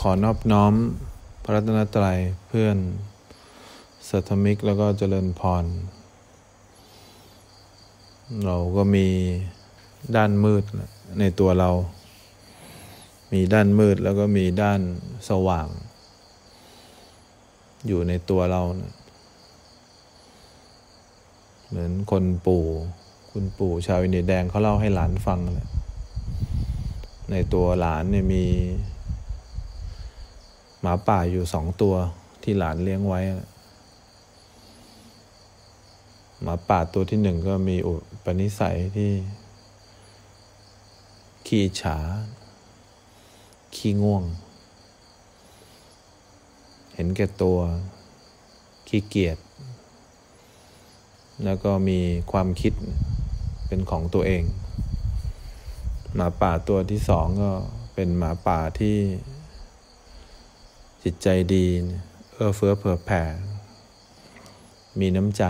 ขอนอบน้อมพระรัตนตรัยเพื่อนสัทมิกแล้วก็เจริญพร เราก็มีด้านมืดในตัวเรา มีด้านมืดแล้วก็มีด้านสว่าง อยู่ในตัวเรานะเหมือนคนปู่คุณปู่ชาวอินเดียแดงเขาเล่าให้หลานฟังแหละในตัวหลานเนี่ยมี หมาป่าอยู่สองตัวที่หลานเลี้ยงไว้ หมาป่าตัวที่หนึ่งก็มีอุปนิสัยที่ ขี้ฉา ขี้ง่วง เห็นแก่ตัว ขี้เกียจ แล้วก็มีความคิดเป็นของตัวเอง หมาป่าตัวที่สองก็เป็นหมาป่าที่ จิตใจดี เอื้อเฟื้อเผื่อแผ่ มีน้ำใจ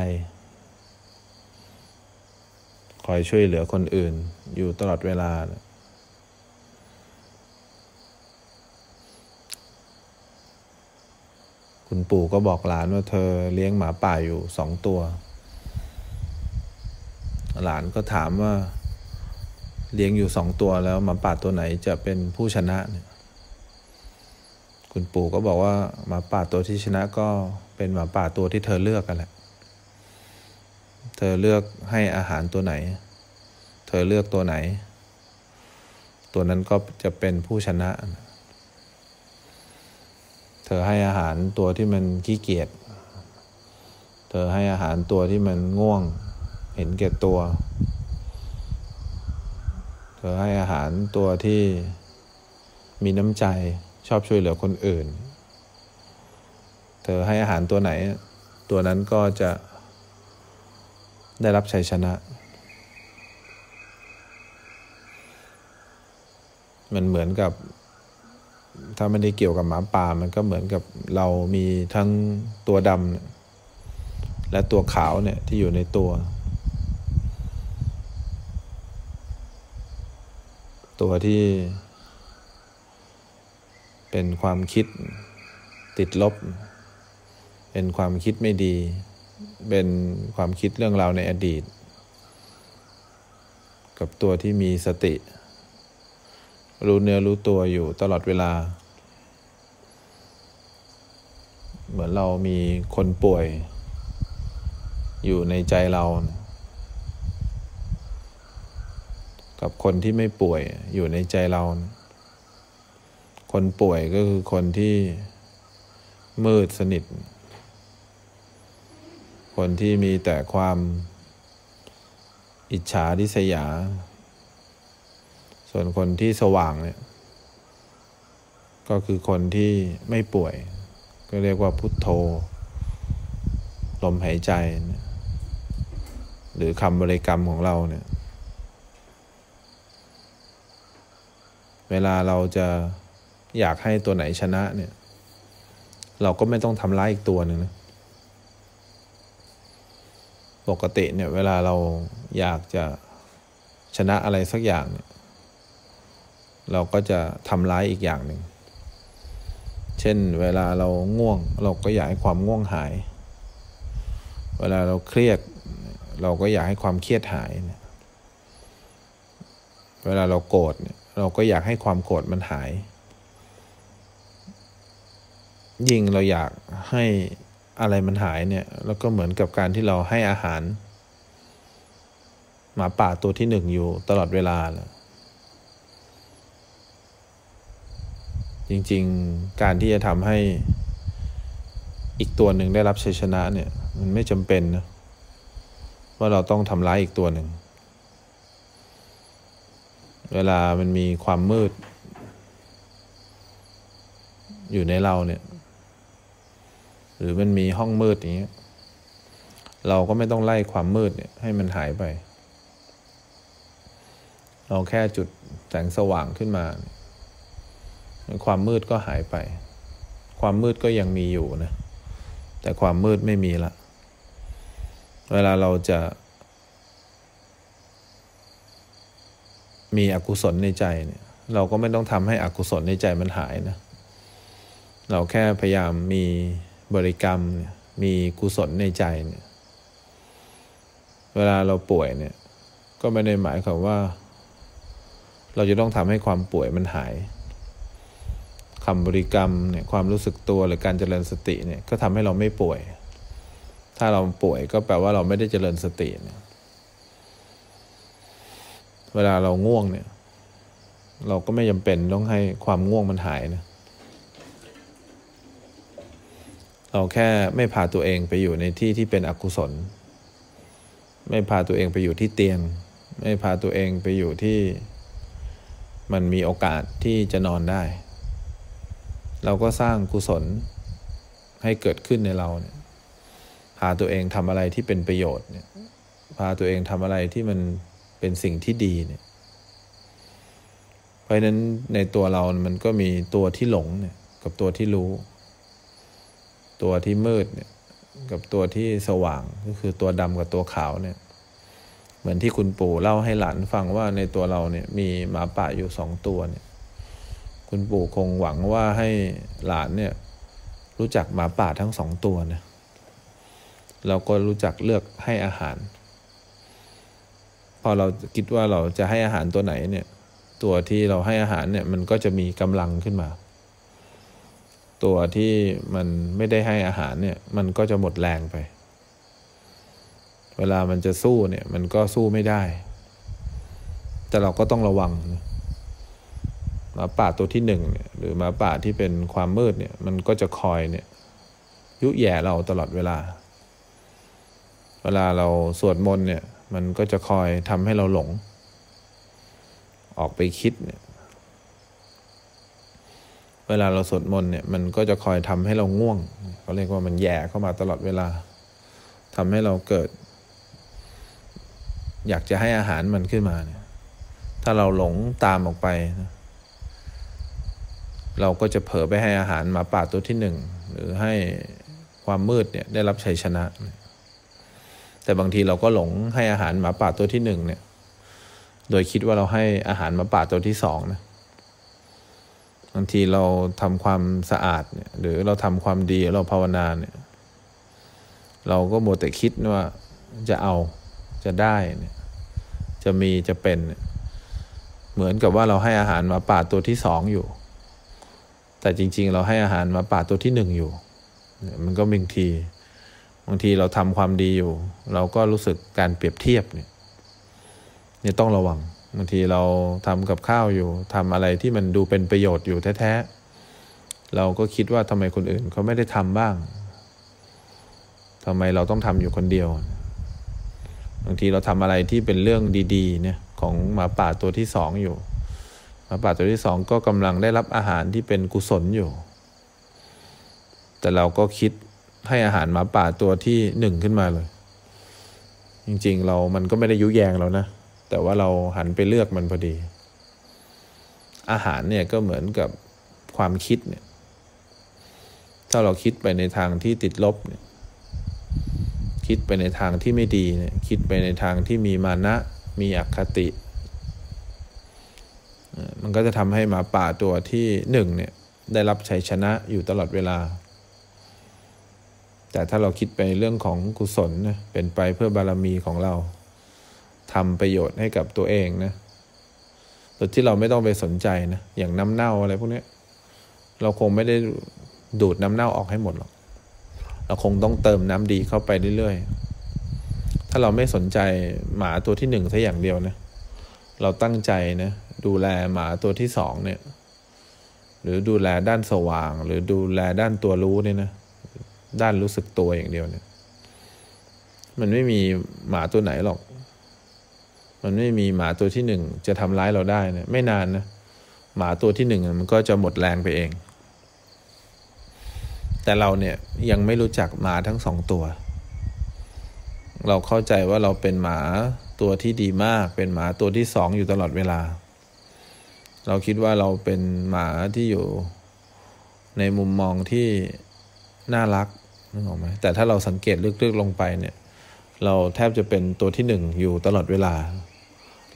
คอยช่วยเหลือคนอื่นอยู่ตลอดเวลา คุณปู่ก็บอกหลานว่าเธอเลี้ยงหมาป่าอยู่สองตัว หลานก็ถามว่าเลี้ยงอยู่สองตัวแล้วหมาป่าตัวไหนจะเป็นผู้ชนะเนี่ย คุณปู่ก็บอกว่าหมาป่าตัวที่ชนะก็เป็นหมาป่าตัวที่เธอเลือกกันแหละ เธอเลือกให้อาหารตัวไหน เธอเลือกตัวไหน ตัวนั้นก็จะเป็นผู้ชนะ เธอให้อาหารตัวที่มันขี้เกียจ เธอให้อาหารตัวที่มันง่วง เห็นแก่ตัว เธอให้อาหารตัวที่มีน้ำใจ ชอบช่วยเหลือคนอื่น เธอให้อาหารตัวไหน ตัวนั้นก็จะได้รับชัยชนะ มันเหมือนกับ ถ้าไม่ได้เกี่ยวกับหมาป่า มันก็เหมือนกับเรามีทั้งตัวดำและตัวขาวเนี่ยที่อยู่ในตัว ตัวที่ เป็นความคิดติดลบ เป็นความคิดไม่ดี เป็นความคิดเรื่องราวในอดีต กับตัวที่มีสติ รู้เนื้อรู้ตัวอยู่ตลอดเวลา เหมือนเรามีคนป่วย อยู่ในใจเรา กับคนที่ไม่ป่วยอยู่ในใจเรา คนป่วยก็คือคนที่มืดสนิท คนที่มีแต่ความอิจฉาทิษยา ส่วนคนที่สว่างเนี่ย ก็คือคนที่ไม่ป่วย ก็เรียกว่าพุทโธ ลมหายใจ หรือคำบริกรรมของเราเนี่ย เวลาเราจะ อยากให้ตัวไหนชนะเนี่ย เราก็ไม่ต้องทำร้ายอีกตัวหนึ่งนะปกติเนี่ย เวลาเราอยากจะชนะอะไรสักอย่างเนี่ย เราก็จะทำร้ายอีกอย่างหนึ่ง เช่น เวลาเราง่วง เราก็อยากให้ความง่วงหาย เวลาเราเครียด เราก็อยากให้ความเครียดหายเนี่ยเวลาเราโกรธเนี่ย เราก็อยากให้ความโกรธมันหาย ยิ่งเราอยากให้อะไรมันหายเนี่ยแล้วก็เหมือนกับการที่เราให้อาหาร หมาป่าตัวที่หนึ่งอยู่ตลอดเวลาแล้วจริงๆ การที่จะทำให้อีกตัวหนึ่งได้รับชัยชนะเนี่ย มันไม่จำเป็นนะว่าเราต้องทำร้ายอีกตัวหนึ่ง เวลามันมีความมืด อยู่ในเราเนี่ย รือมันมีห้องมืดอย่างเงี้ยเราก็ไม่ต้องไล่ความมืดเนี่ยให้มันหายไป เราแค่จุดแสงสว่างขึ้นมา ความมืดก็หายไป ความมืดก็ยังมีอยู่นะ แต่ความมืดไม่มีละ เวลาเราจะ มีอกุศลในใจเนี่ย เราก็ไม่ต้องทำให้อกุศลในใจมันหายนะ เราแค่พยายามมี บริกรรมมีกุศลในใจเนี่ยเวลาเราป่วยเนี่ย ก็ไม่ได้หมายความว่า เราจะต้องทำให้ความป่วยมันหายคำบริกรรมเนี่ยความรู้สึกตัวหรือการเจริญสติเนี่ยก็ทำให้เราไม่ป่วย ถ้าเราป่วยก็แปลว่าเราไม่ได้เจริญสติเนี่ยเวลาเราง่วงเนี่ย เราก็ไม่จำเป็นต้องให้ความง่วงมันหายนะ เราแค่ไม่พาตัวเองไปอยู่ในที่ที่เป็นอกุศล ไม่พาตัวเองไปอยู่ที่เตียง ไม่พาตัวเองไปอยู่ที่มันมีโอกาสที่จะนอนได้ เราก็สร้างกุศลให้เกิดขึ้นในเราเนี่ยพาตัวเองทำอะไรที่เป็นประโยชน์เนี่ยพาตัวเองทำอะไรที่มันเป็นสิ่งที่ดีเนี่ยเพราะนั้นในตัวเรา มันก็มีตัวที่หลงเนี่ยกับตัวที่รู้ ตัวที่มืดเนี่ยกับตัวที่สว่างก็คือตัวดำกับตัวขาวเนี่ยเหมือนที่คุณปู่เล่าให้หลานฟังว่าในตัวเราเนี่ยมีหมาป่าอยู่สองตัวเนี่ย คุณปู่คงหวังว่าให้หลานเนี่ยรู้จักหมาป่าทั้งสองตัวเนี่ยเราก็รู้จักเลือกให้อาหาร พอเราคิดว่าเราจะให้อาหารตัวไหนเนี่ย ตัวที่เราให้อาหารเนี่ยมันก็จะมีกำลังขึ้นมา ตัวที่มันไม่ได้ให้อาหารเนี่ยมันก็จะหมดแรงไป เวลามันจะสู้เนี่ยมันก็สู้ไม่ได้ แต่เราก็ต้องระวังหมาป่าตัวที่หนึ่งเนี่ยหรือหมาป่าที่เป็นความมืดเนี่ยมันก็จะคอยเนี่ยยุแย่เราตลอดเวลา เวลาเราสวดมนต์เนี่ยมันก็จะคอยทำให้เราหลง ออกไปคิดเนี่ย เวลาเราสวดมนต์เนี่ยมันก็จะคอยทำให้เราง่วงเขาเรียกว่ามันแย่เข้ามาตลอดเวลาทำให้เราเกิด อยากจะให้อาหารมันขึ้นมาเนี่ย ถ้าเราหลงตามออกไปนะเราก็จะเผลอไปให้อาหารมาป่าตัวที่หนึ่งหรือให้ความมืดเนี่ยได้รับชัยชนะ แต่บางทีเราก็หลงให้อาหารหมาป่าตัวที่หนึ่งเนี่ย โดยคิดว่าเราให้อาหารหมาป่าตัวที่สองนะ บางทีเราทำความสะอาดเนี่ย หรือเราทำความดีเราภาวนาเนี่ย เราก็หมดแต่คิดว่าจะเอาจะได้เนี่ย จะมีจะเป็นเหมือนกับว่าเราให้อาหารมาป่าตัวที่สองอยู่ แต่จริง ๆ เราให้อาหารมาป่าตัวที่หนึ่งอยู่ มันก็บางที บางทีเราทำความดีอยู่ เราก็รู้สึกการเปรียบเทียบเนี่ยนี่ต้องระวัง บางทีเราทำกับข้าวอยู่ทำอะไรที่มันดูเป็นประโยชน์อยู่แท้ๆเราก็คิดว่าทำไมคนอื่นเขาไม่ได้ทำบ้างทำไมเราต้องทำอยู่คนเดียว บางทีเราทำอะไรที่เป็นเรื่องดีๆเนี่ยของหมาป่าตัวที่สองอยู่หมาป่าตัวที่สองก็กำลังได้รับอาหารที่เป็นกุศลอยู่ แต่เราก็คิดให้อาหารหมาป่าตัวที่หนึ่งขึ้นมาเลย จริง ๆ เรามันก็ไม่ได้ยุแยงเรานะ แต่ว่าเราหันไปเลือกมันพอดี อาหารเนี่ยก็เหมือนกับความคิดเนี่ย ถ้าเราคิดไปในทางที่ติดลบเนี่ย คิดไปในทางที่ไม่ดีเนี่ย คิดไปในทางที่มีมานะ มีอคติ มันก็จะทำให้หมาป่าตัวที่หนึ่งเนี่ย ได้รับชัยชนะอยู่ตลอดเวลา แต่ถ้าเราคิดไปเรื่องของกุศลเป็นไปเพื่อบารมีของเรา ทำประโยชน์ให้กับตัวเองนะโดยที่เราไม่ต้องไปสนใจนะ อย่างน้ำเน่าอะไรพวกนี้เราคงไม่ได้ดูดน้ำเน่าออกให้หมดหรอก เราคงต้องเติมน้ำดีเข้าไปเรื่อยๆ ถ้าเราไม่สนใจหมาตัวที่หนึ่งแค่อย่างเดียวนะ เราตั้งใจนะ ดูแลหมาตัวที่สองเนี่ย หรือดูแลด้านสว่าง หรือดูแลด้านตัวรู้เนี่ยนะ ด้านรู้สึกตัวอย่างเดียวเนี่ย มันไม่มีหมาตัวไหนหรอก มันไม่มีหมาตัวที่หนึ่งจะทำร้ายเราได้เนะไม่นานนะหมาตัวที่หนึ่งมันก็จะหมดแรงไปเอง แต่เราเนี่ยยังไม่รู้จักหมาทั้งสองตัว เราเข้าใจว่าเราเป็นหมาตัวที่ดีมาก เป็นหมาตัวที่สองอยู่ตลอดเวลา เราคิดว่าเราเป็นหมาที่อยู่ในมุมมองที่น่ารักนึกออกไหมแต่ถ้าเราสังเกตลึกๆลงไปเนี่ย เราแทบจะเป็นตัวที่หนึ่งอยู่ตลอดเวลา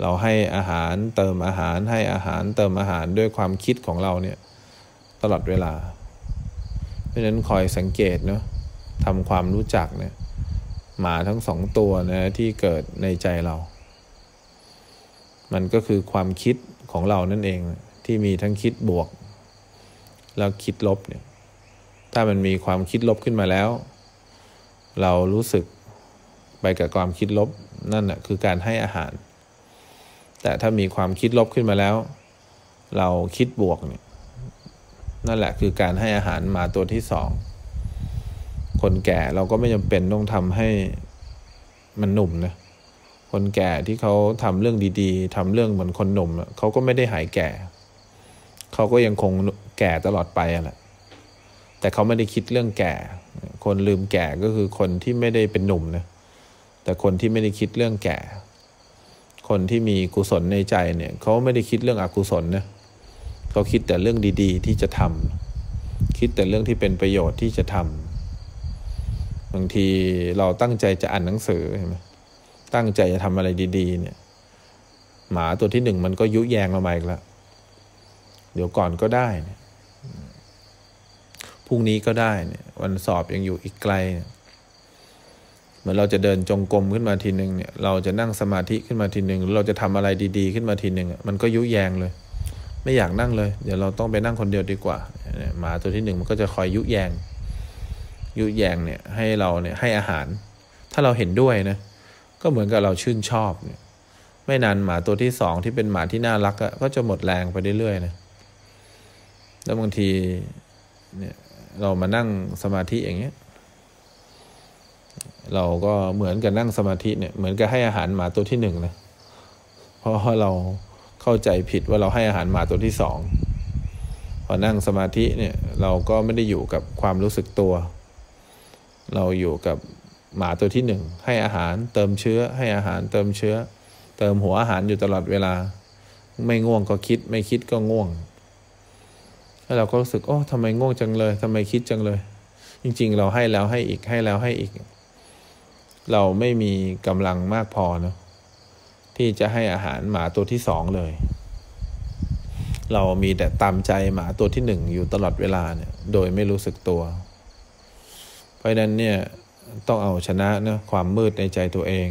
เราให้อาหารเติมอาหารให้อาหารเติมอาหารด้วยความคิดของเราเนี่ยตลอดเวลา เพราะฉะนั้นคอยสังเกตเนาะทำความรู้จักเนี่ยหมาทั้งสองตัวนะที่เกิดในใจเรา มันก็คือความคิดของเรานั่นเองที่มีทั้งคิดบวก แล้วคิดลบเนี่ยถ้ามันมีความคิดลบขึ้นมาแล้ว เรารู้สึกไปกับความคิดลบนั่นแหะคือการให้อาหาร แต่ถ้ามีความคิดลบขึ้นมาแล้ว เราคิดบวกเนี่ยนั่นแหละคือการให้อาหารมาตัวที่สอง คนแก่เราก็ไม่จำเป็นต้องทำให้มันหนุ่มนะ คนแก่ที่เขาทำเรื่องดีๆทำเรื่องเหมือนคนหนุ่มเขาก็ไม่ได้หายแก่ เขาก็ยังคงแก่ตลอดไปแหละแต่เขาไม่ได้คิดเรื่องแก่ คนลืมแก่ก็คือคนที่ไม่ได้เป็นหนุ่มนะ แต่คนที่ไม่ได้คิดเรื่องแก่ คนที่มีกุศลในใจเนี่ยเขาไม่ได้คิดเรื่องอกุศลนะเขาคิดแต่เรื่องดีๆ ที่จะทำคิดแต่เรื่องที่เป็นประโยชน์ที่จะทำบางทีเราตั้งใจจะอ่านหนังสือใช่ไหมตั้งใจจะทำอะไรดี ๆ เนี่ย หมาตัวที่หนึ่งมันก็ยุแยงเรามาอีกแล้วเดี๋ยวก่อนก็ได้เนี่ยพรุ่งนี้ก็ได้เนี่ย วันสอบยังอยู่อีกไกลเห มือนเราจะเดินจงกรมขึ้นมาทีหนึ่งเนี่ยเราจะนั่งสมาธิขึ้นมาทีหนึ่งหรือเราจะทำอะไรดีๆ ขึ้นมาทีหนึ่งมันก็ยุแยงเลย ไม่อยากนั่งเลย เดี๋ยวเราต้องไปนั่งคนเดียวดีกว่าหมาตัวที่หนึ่งมันก็จะคอยยุแยง ยุแยงเนี่ยให้เราเนี่ยให้อาหาร ถ้าเราเห็นด้วยนะก็เหมือนกับเราชื่นชอบเนี่ยไม่นานหมาตัวที่สองที่เป็นหมาที่น่ารักก็จะหมดแรงไปเรื่อยๆนะแล้วบางทีเนี่ยเรามานั่งสมาธิอย่างเงี้ย เราก็เหมือนกับนั่งสมาธิเนี่ยเหมือนกับให้อาหารหมาตัวที่หนึ่งนะเพราะเราเข้าใจผิดว่าเราให้อาหารหมาตัวที่สองพอนั่งสมาธิเนี่ยเราก็ไม่ได้อยู่กับความรู้สึกตัว เราอยู่กับหมาตัวที่หนึ่งให้อาหารเติมเชื้อ ให้อาหารเติมเชื้อ เติมหัวอาหารอยู่ตลอดเวลา ไม่ง่วงก็คิด ไม่คิดก็ง่วงแล้วเราก็รู้สึกโอ้ทำไมง่วงจังเลยทำไมคิดจังเลย จริง ๆ เราให้แล้วให้อีกให้แล้วให้อีก เราไม่มีกำลังมากพอเนาะที่จะให้อาหารหมาตัวที่สองเลย เรามีแต่ตามใจหมาตัวที่หนึ่งอยู่ตลอดเวลาเนี่ย โดยไม่รู้สึกตัว เพราะนั้นเนี่ยต้องเอาชนะนะความมืดในใจตัวเอง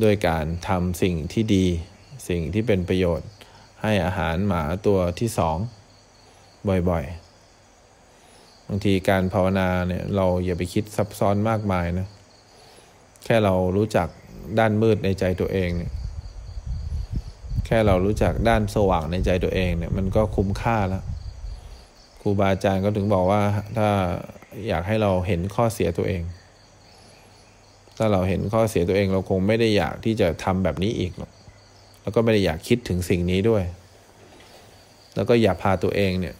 โดยการทำสิ่งที่ดีสิ่งที่เป็นประโยชน์ ให้อาหารหมาตัวที่สองบ่อยๆ บางทีการภาวนาเนี่ยเราอย่าไปคิดซับซ้อนมากมายนะ แค่เรารู้จักด้านมืดในใจตัวเองเนี่ยแค่เรารู้จักด้านสว่างในใจตัวเองเนี่ย มันก็คุ้มค่าแล้วครูบาอาจารย์ก็ถึงบอกว่าถ้าอยากให้เราเห็นข้อเสียตัวเอง ถ้าเราเห็นข้อเสียตัวเองเราคงไม่ได้อยากที่จะทำแบบนี้อีกหรอกแล้วก็ไม่ได้อยากคิดถึงสิ่งนี้ด้วย แล้วก็อย่าพาตัวเองเนี่ย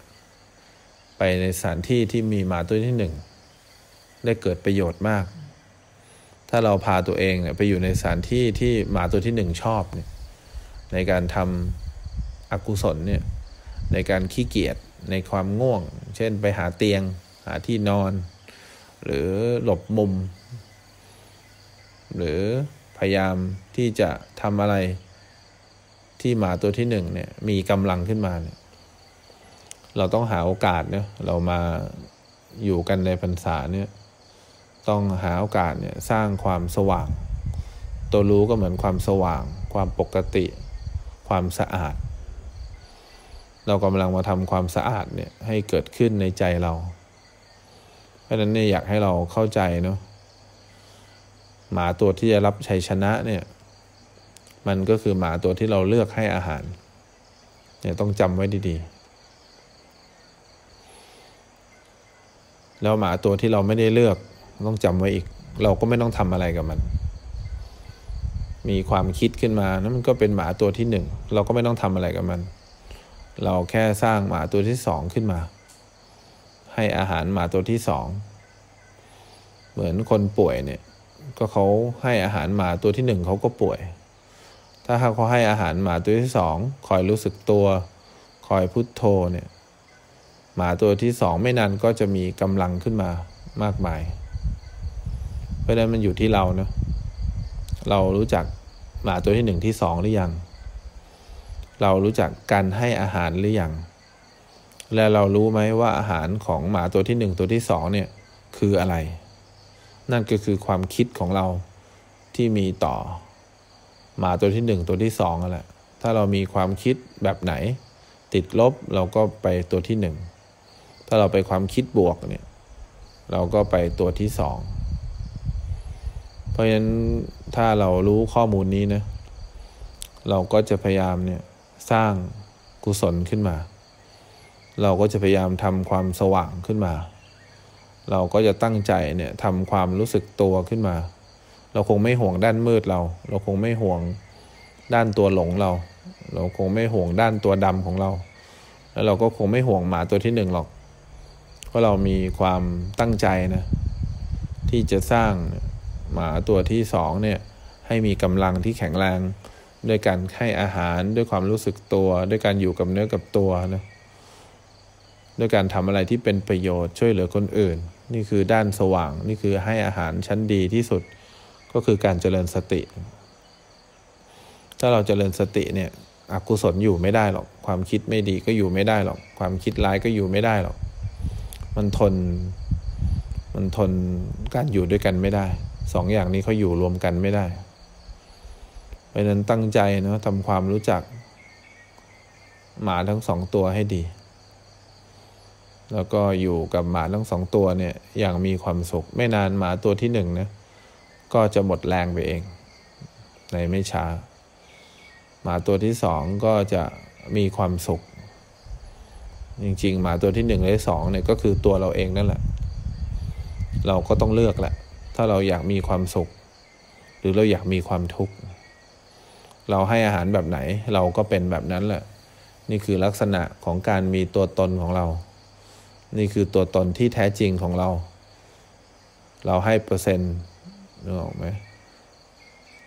ไปในสถานที่ที่มีหมาตัวที่หนึ่งได้เกิดประโยชน์มาก ถ้าเราพาตัวเองเนี่ยไปอยู่ในสถานที่ที่หมาตัวที่หนึ่งชอบเนี่ยในการทำอกุศลเนี่ยในการขี้เกียจในความง่วง เช่นไปหาเตียงหาที่นอน หรือหลบมุม หรือพยายามที่จะทำอะไรที่หมาตัวที่หนึ่งเนี่ยมีกำลังขึ้นมาเนี่ย เราต้องหาโอกาสเนี่ยเรามาอยู่กันในพรรษาเนี่ยต้องหาโอกาสเนี่ยสร้างความสว่าง ตัวรู้ก็เหมือนความสว่าง ความปกติ ความสะอาด เรากำลังมาทำความสะอาดเนี่ยให้เกิดขึ้นในใจเรา เพราะฉะนั้นเนี่ยอยากให้เราเข้าใจเนาะหมาตัวที่จะรับชัยชนะเนี่ยมันก็คือหมาตัวที่เราเลือกให้อาหารเนี่ยต้องจำไว้ดีๆ แล้วหมาตัวที่เราไม่ได้เลือกต้องจำไว้อีก เราก็ไม่ต้องทำอะไรกับมัน มีความคิดขึ้นมานั้นมันก็เป็นหมาตัวที่หนึ่งเราก็ไม่ต้องทำอะไรกับมัน เราแค่สร้างหมาตัวที่สองขึ้นมา ให้อาหารหมาตัวที่สองเหมือนคนป่วยเนี่ย ก็เขาให้อาหารหมาตัวที่หนึ่งเขาก็ป่วย ถ้าเขาให้อาหารหมาตัวที่สองคอยรู้สึกตัว คอยพุโทโธเนี่ย หมาตัวที่สองไม่นานก็จะมีกำลังขึ้นมามากมาย เพราะนั้นมันอยู่ที่เราเนาะเรารู้จักหมาตัวที่หนึ่งที่สองหรือยัง เรารู้จักการให้อาหารหรือยัง และเรารู้ไหมว่าอาหารของหมาตัวที่หนึ่งตัวที่สองเนี่ยคืออะไร นั่นก็คือความคิดของเราที่มีต่อ หมาตัวที่หนึ่งตัวที่สองนั่นแหละ ถ้าเรามีความคิดแบบไหน ติดลบเราก็ไปตัวที่หนึ่ง ถ้าเราไปความคิดบวกเนี่ย เราก็ไปตัวที่สอง เพราะฉะนั้นถ้าเรารู้ข้อมูลนี้นะ เราก็จะพยายามเนี่ยสร้างกุศลขึ้นมา เราก็จะพยายามทำความสว่างขึ้นมา เราก็จะตั้งใจเนี่ยทำความรู้สึกตัวขึ้นมา เราคงไม่ห่วงด้านมืดเรา เราคงไม่ห่วงด้านตัวหลงเรา เราคงไม่ห่วงด้านตัวดำของเรา แล้วเราก็คงไม่ห่วงหมาตัวที่หนึ่งหรอก ราะเรามีความตั้งใจนะที่จะสร้างหมาตัวที่สองเนี่ยให้มีกำลังที่แข็งแรงด้วยการให้อาหารด้วยความรู้สึกตัว ด้วยการอยู่กับเนื้อกับตัวนะด้วยการทำอะไรที่เป็นประโยชน์ช่วยเหลือคนอื่น นี่คือด้านสว่างนี่คือให้อาหารชั้นดีที่สุดก็คือการเจริญสติ ถ้าเราเจริญสติเนี่ยอกุศลอยู่ไม่ได้หรอก ความคิดไม่ดีก็อยู่ไม่ได้หรอก ความคิดร้ายก็อยู่ไม่ได้หรอก มันทน มันทนการอยู่ด้วยกันไม่ได้ สองอย่างนี้เขาอยู่รวมกันไม่ได้ เพราะนั้นตั้งใจนะทำความรู้จัก หมาทั้งสองตัวให้ดี แล้วก็อยู่กับหมาทั้งสองตัวเนี่ยอย่างมีความสุข ไม่นานหมาตัวที่หนึ่งนะก็จะหมดแรงไปเอง ในไม่ช้า หมาตัวที่สองก็จะมีความสุข จริงๆหมาตัวที่หนึ่งและสองเนี่ยก็คือตัวเราเองนั่นแหละ เราก็ต้องเลือกแหละ ถ้าเราอยากมีความสุข หรือเราอยากมีความทุกข์ เราให้อาหารแบบไหน เราก็เป็นแบบนั้นแหละ นี่คือลักษณะของการมีตัวตนของเรา นี่คือตัวตนที่แท้จริงของเรา เราให้เปอร์เซ็นต์นึกออกไหม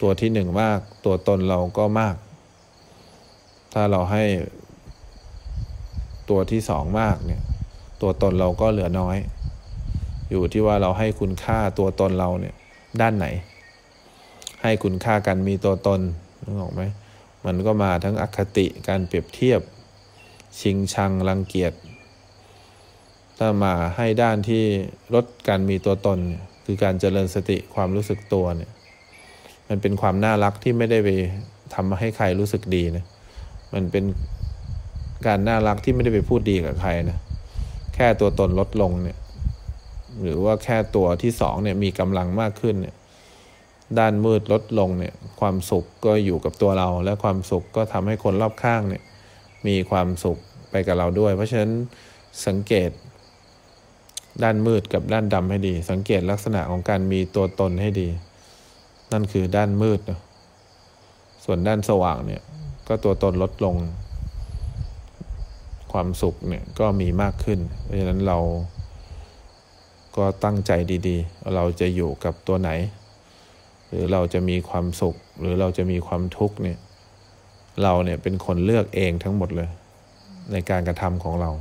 ตัวที่หนึ่งมาก ตัวตนเราก็มาก ถ้าเราให้ ตัวที่สองมากเนี่ยตัวตนเราก็เหลือน้อย อยู่ที่ว่าเราให้คุณค่าตัวตนเราเนี่ยด้านไหน ให้คุณค่ากันมีตัวตนนึกออกไหมมันก็มาทั้งอคติการเปรียบเทียบ ชิงชังรังเกียจถ้ามาให้ด้านที่ลดการมีตัวตนนคือการเจริญสติความรู้สึกตัวเนี่ย มันเป็นความน่ารักที่ไม่ได้ไปทำให้ใครรู้สึกดีนะมันเป็น การน่ารักที่ไม่ได้ไปพูดดีกับใครนะแค่ตัวตนลดลงเนี่ย หรือว่าแค่ตัวที่สองเนี่ยมีกำลังมากขึ้นเนี่ย ด้านมืดลดลงเนี่ย ความสุขก็อยู่กับตัวเรา และความสุขก็ทำให้คนรอบข้างเนี่ย มีความสุขไปกับเราด้วย เพราะฉะนั้นสังเกต ด้านมืดกับด้านดำให้ดี สังเกตลักษณะของการมีตัวตนให้ดี นั่นคือด้านมืดนะส่วนด้านสว่างเนี่ย ก็ตัวตนลดลง ความสุขเนี่ยก็มีมากขึ้น เพราะฉะนั้นเราก็ตั้งใจดีๆ เราจะอยู่กับตัวไหน หรือเราจะมีความสุข หรือเราจะมีความทุกข์เนี่ย เราเนี่ยเป็นคนเลือกเองทั้งหมดเลย ในการกระทำของเรา